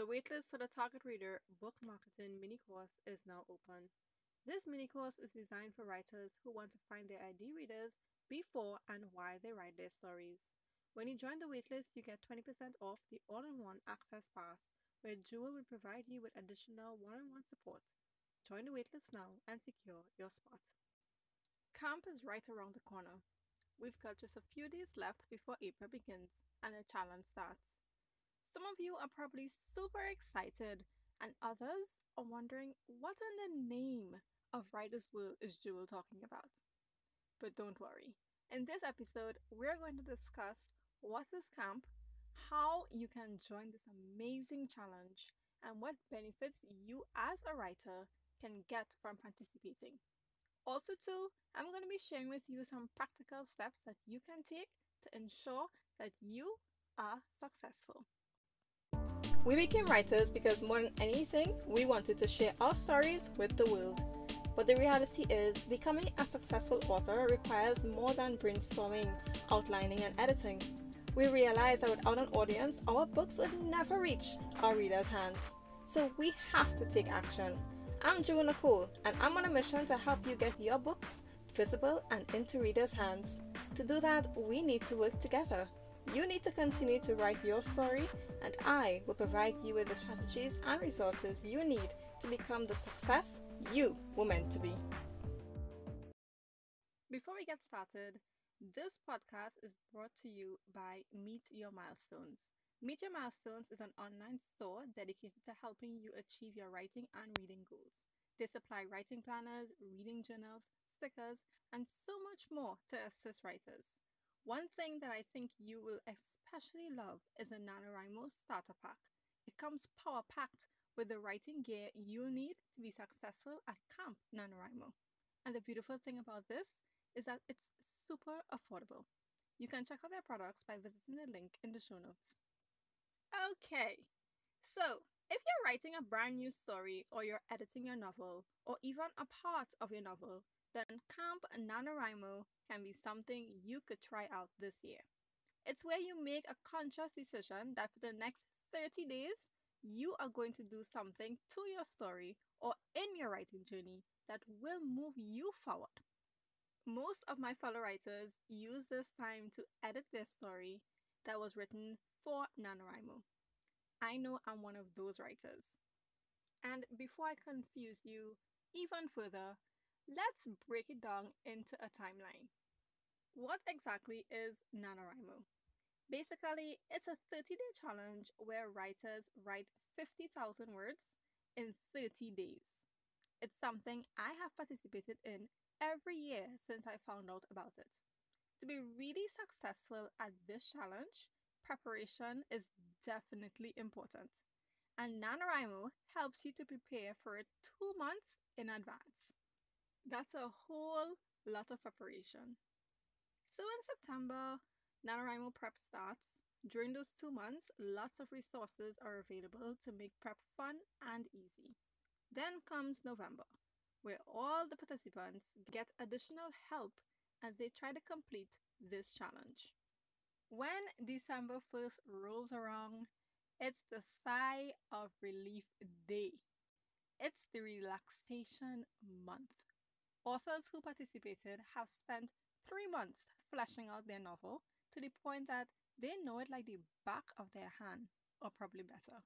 The waitlist for the Target Reader Book Marketing mini course is now open. This mini course is designed for writers who want to find their ideal readers before and why they write their stories. When you join the waitlist, you get 20% off the all in one access pass, where Jewell will provide you with additional one on one support. Join the waitlist now and secure your spot. Camp is right around the corner. We've got just a few days left before April begins and the challenge starts. Some of you are probably super excited, and others are wondering what in the name of Writer's World is Jewell talking about. But don't worry. In this episode, we're going to discuss what is camp, how you can join this amazing challenge, and what benefits you as a writer can get from participating. Also, too, I'm going to be sharing with you some practical steps that you can take to ensure that you are successful. We became writers because more than anything, we wanted to share our stories with the world. But the reality is, becoming a successful author requires more than brainstorming, outlining, and editing. We realized that without an audience, our books would never reach our readers' hands. So we have to take action. I'm Jewell Nicole, and I'm on a mission to help you get your books visible and into readers' hands. To do that, we need to work together. You need to continue to write your story, and I will provide you with the strategies and resources you need to become the success you were meant to be. Before we get started, this podcast is brought to you by Meet Your Milestones. Meet Your Milestones is an online store dedicated to helping you achieve your writing and reading goals. They supply writing planners, reading journals, stickers, and so much more to assist writers. One thing that I think you will especially love is a NaNoWriMo starter pack. It comes power packed with the writing gear you'll need to be successful at Camp NaNoWriMo. And the beautiful thing about this is that it's super affordable. You can check out their products by visiting the link in the show notes. Okay, so if you're writing a brand new story or you're editing your novel or even a part of your novel, then Camp NaNoWriMo can be something you could try out this year. It's where you make a conscious decision that for the next 30 days, you are going to do something to your story or in your writing journey that will move you forward. Most of my fellow writers use this time to edit their story that was written for NaNoWriMo. I know I'm one of those writers. And before I confuse you even further, let's break it down into a timeline. What exactly is NaNoWriMo? Basically, it's a 30 day challenge where writers write 50,000 words in 30 days. It's something I have participated in every year since I found out about it. To be really successful at this challenge, preparation is definitely important. And NaNoWriMo helps you to prepare for it two months in advance. That's a whole lot of preparation. So in September, NaNoWriMo prep starts. During those two months, lots of resources are available to make prep fun and easy. Then comes November, where all the participants get additional help as they try to complete this challenge. When December 1st rolls around, it's the sigh of relief day. It's the relaxation month. Authors who participated have spent three months fleshing out their novel to the point that they know it like the back of their hand, or probably better.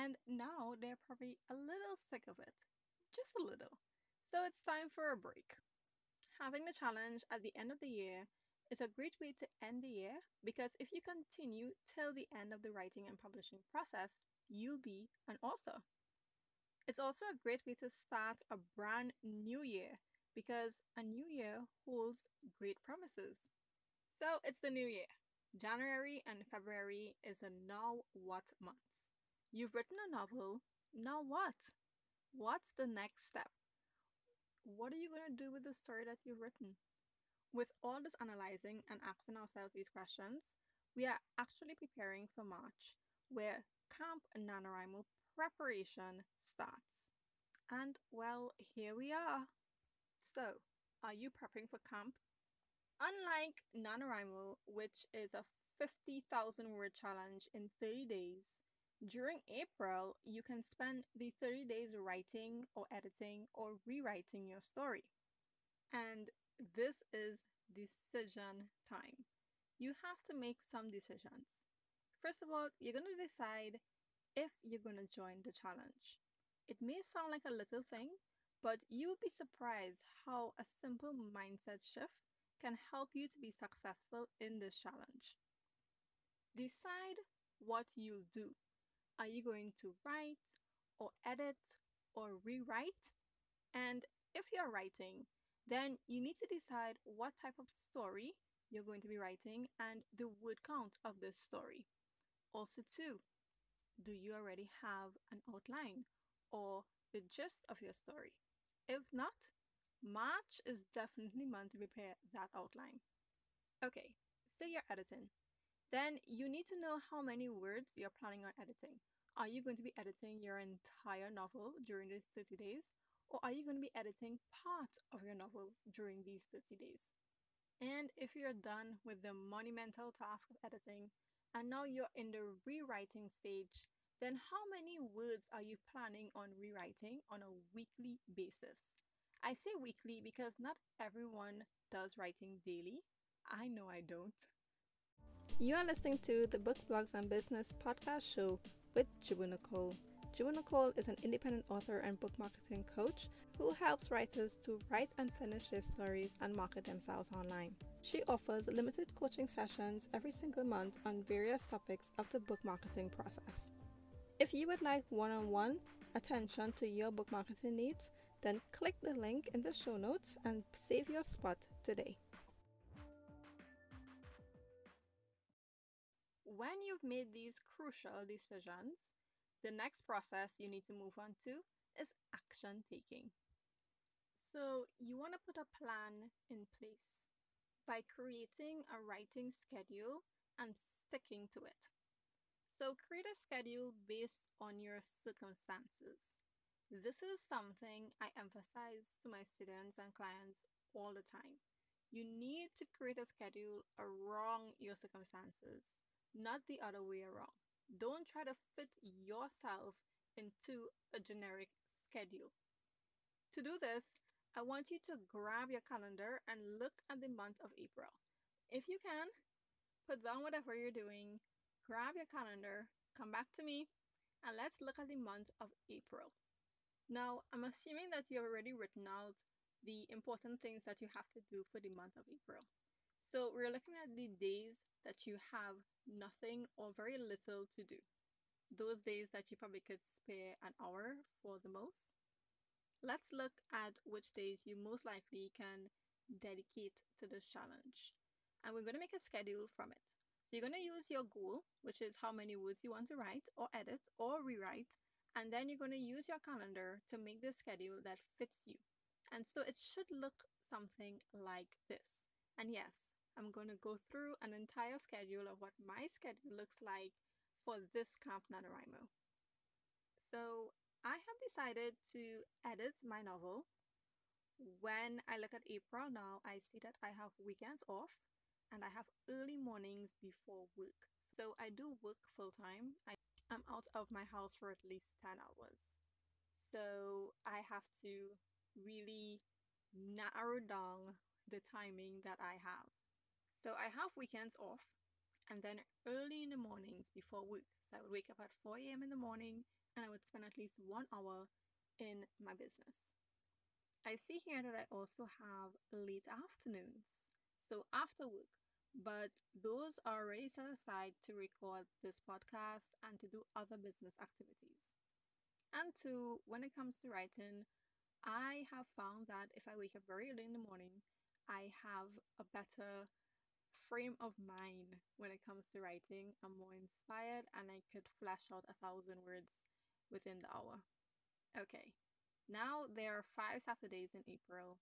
And now they're probably a little sick of it, just a little. So it's time for a break. Having the challenge at the end of the year is a great way to end the year because if you continue till the end of the writing and publishing process, you'll be an author. It's also a great way to start a brand new year because a new year holds great promises. So it's the new year. January and February is a now what months. You've written a novel, now what? What's the next step? What are you going to do with the story that you've written? With all this analyzing and asking ourselves these questions, we are actually preparing for March, where Camp NaNoWriMo preparation starts. And well, here we are. So, are you prepping for camp? Unlike NaNoWriMo, which is a 50,000 word challenge in 30 days, During April, you can spend the 30 days writing or editing or rewriting your story. And this is decision time. You have to make some decisions. First of all, you're going to decide if you're going to join the challenge. It may sound like a little thing, but you will be surprised how a simple mindset shift can help you to be successful in this challenge. Decide what you'll do. Are you going to write or edit or rewrite? And if you're writing, then you need to decide what type of story you're going to be writing and the word count of this story. Also, too, do you already have an outline or the gist of your story? If not, March is definitely month to prepare that outline. Okay, say you're editing. Then you need to know how many words you're planning on editing. Are you going to be editing your entire novel during these 30 days? Or are you going to be editing part of your novel during these 30 days? And if you're done with the monumental task of editing, and now you're in the rewriting stage, then how many words are you planning on rewriting on a weekly basis? I say weekly because not everyone does writing daily. I know I don't. You are listening to the Books, Blogs, and Business podcast show with Jewell Nicole. Jewell Nicole is an independent author and book marketing coach who helps writers to write and finish their stories and market themselves online. She offers limited coaching sessions every single month on various topics of the book marketing process. If you would like one on one attention to your book marketing needs, then click the link in the show notes and save your spot today. When you've made these crucial decisions, the next process you need to move on to is action taking. So, you want to put a plan in place by creating a writing schedule and sticking to it. So, create a schedule based on your circumstances. This is something I emphasize to my students and clients all the time. You need to create a schedule around your circumstances, not the other way around. Don't try to fit yourself into a generic schedule. To do this, I want you to grab your calendar and look at the month of April. If you can, put down whatever you're doing, grab your calendar, come back to me, and let's look at the month of April. Now, I'm assuming that you have already written out the important things that you have to do for the month of April. So, we're looking at the days that you have nothing or very little to do. Those days that you probably could spare an hour for the most. Let's look at which days you most likely can dedicate to this challenge. And we're going to make a schedule from it. So you're going to use your goal, which is how many words you want to write or edit or rewrite. And then you're going to use your calendar to make the schedule that fits you. And so it should look something like this. And yes, I'm going to go through an entire schedule of what my schedule looks like for this Camp NaNoWriMo. So I have decided to edit my novel. When I look at April now, I see that I have weekends off and I have early mornings before work. So I do work full time. I am out of my house for at least 10 hours. So I have to really narrow down the timing that I have. So I have weekends off and then early in the mornings before work. So I would wake up at 4 a.m. in the morning and I would spend at least one hour in my business. I see here that I also have late afternoons. So after work, but those are already set aside to record this podcast and to do other business activities. And two, when it comes to writing, I have found that if I wake up very early in the morning, I have a better frame of mind when it comes to writing. I'm more inspired and I could flash out a thousand words within the hour. Okay, now there are five Saturdays in April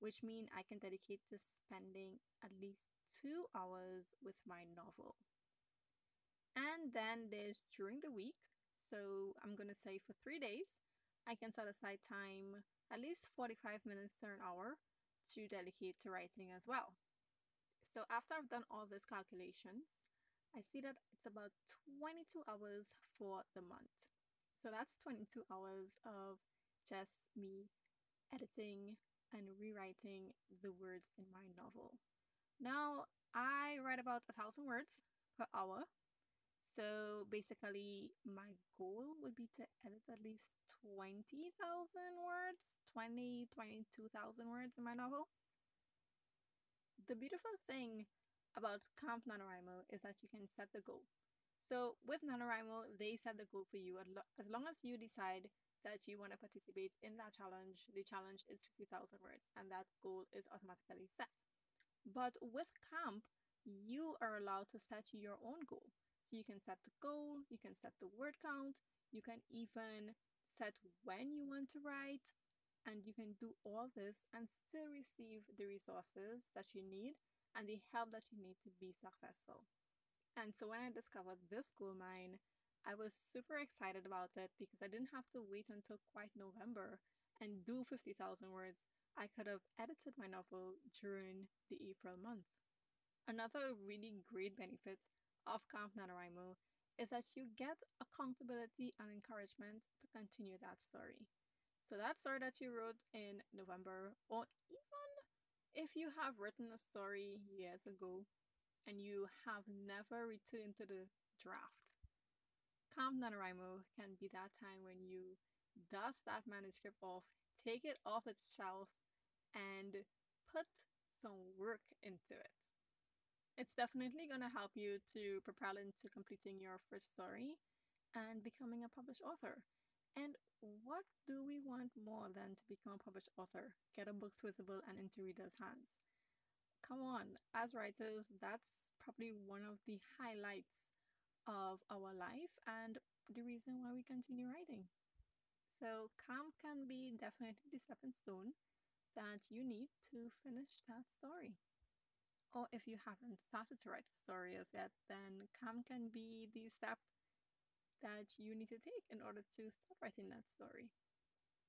which mean I can dedicate to spending at least two hours with my novel. And then there's during the week, so I'm to say for three days, I can set aside time, at least 45 minutes to an hour, to dedicate to writing as well. So after I've done all these calculations, I see that it's about 22 hours for the month. So that's 22 hours of just me editing and rewriting the words in my novel. Now, I write about a thousand words per hour. So basically, my goal would be to edit at least 20,000 words, 20, 22,000 words in my novel. The beautiful thing about Camp NaNoWriMo is that you can set the goal. So with NaNoWriMo, they set the goal for you. As long as you decide that you want to participate in that challenge, the challenge is 50,000 words and that goal is automatically set. But with Camp, you are allowed to set your own goal. So you can set the goal, you can set the word count, you can even set when you want to write, and you can do all this and still receive the resources that you need and the help that you need to be successful. And so when I discovered this goal mine, I was super excited about it because I didn't have to wait until quite November and do 50,000 words. I could have edited my novel during the April month. Another really great benefit of Camp NaNoWriMo is that you get accountability and encouragement to continue that story. So that story that you wrote in November, or even if you have written a story years ago and you have never returned to the draft, Camp NaNoWriMo can be that time when you dust that manuscript off, take it off its shelf, and put some work into it. It's definitely going to help you to propel into completing your first story and becoming a published author. And what do we want more than to become a published author, get our books visible and into readers' hands? Come on, as writers, that's probably one of the highlights of our life and the reason why we continue writing. So, camp can be definitely the stepping stone that you need to finish that story or if you haven't started to write a story as yet, then camp can be the step that you need to take in order to start writing that story.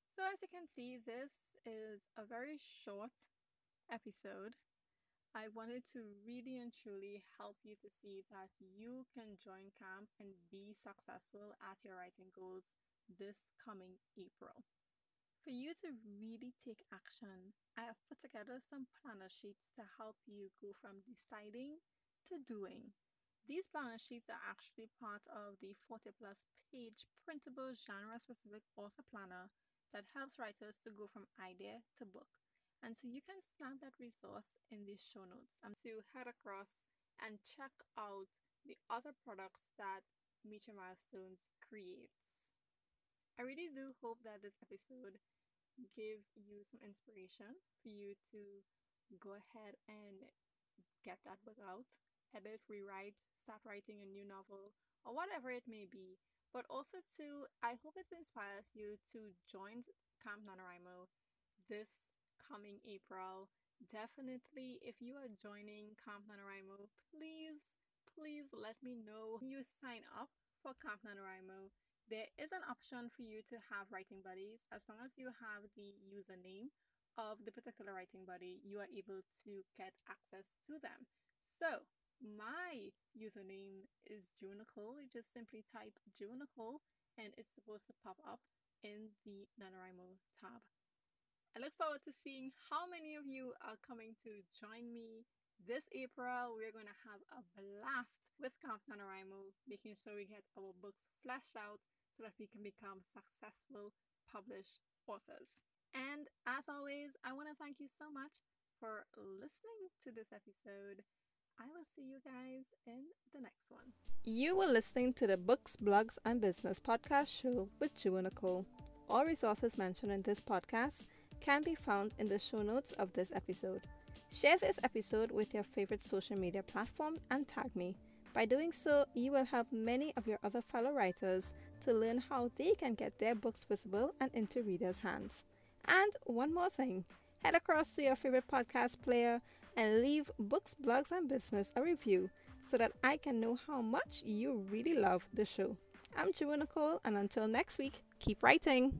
So, as you can see, this is a very short episode. I wanted to really and truly help you to see that you can join camp and be successful at your writing goals this coming April. For you to really take action, I have put together some planner sheets to help you go from deciding to doing. These planner sheets are actually part of the 40 plus page printable genre specific author planner that helps writers to go from idea to book. And so you can snag that resource in the show notes and to head across and check out the other products that Meet Your Milestones creates. I really do hope that this episode give you some inspiration for you to go ahead and get that book out, edit, rewrite, start writing a new novel, or whatever it may be. But also to, I hope it inspires you to join Camp NaNoWriMo this coming April. Definitely, if you are joining Camp NaNoWriMo, please, please let me know you sign up for Camp NaNoWriMo there is an option for you to have writing buddies. As long as you have the username of the particular writing buddy, you are able to get access to them. So, my username is Junicole. You just simply type Junicole and it's supposed to pop up in the NaNoWriMo tab. I look forward to seeing how many of you are coming to join me this April, we're going to have a blast with Camp NaNoWriMo, making sure we get our books fleshed out so that we can become successful published authors. And as always, I want to thank you so much for listening to this episode. I will see you guys in the next one. You were listening to the Books, Blogs, and Business podcast show with and Nicole. All resources mentioned in this podcast can be found in the show notes of this episode. Share this episode with your favorite social media platform and tag me. By doing so, you will help many of your other fellow writers to learn how they can get their books visible and into readers' hands. And one more thing head across to your favorite podcast player and leave Books, Blogs, and Business a review so that I can know how much you really love the show. I'm Joanna Nicole, and until next week, keep writing.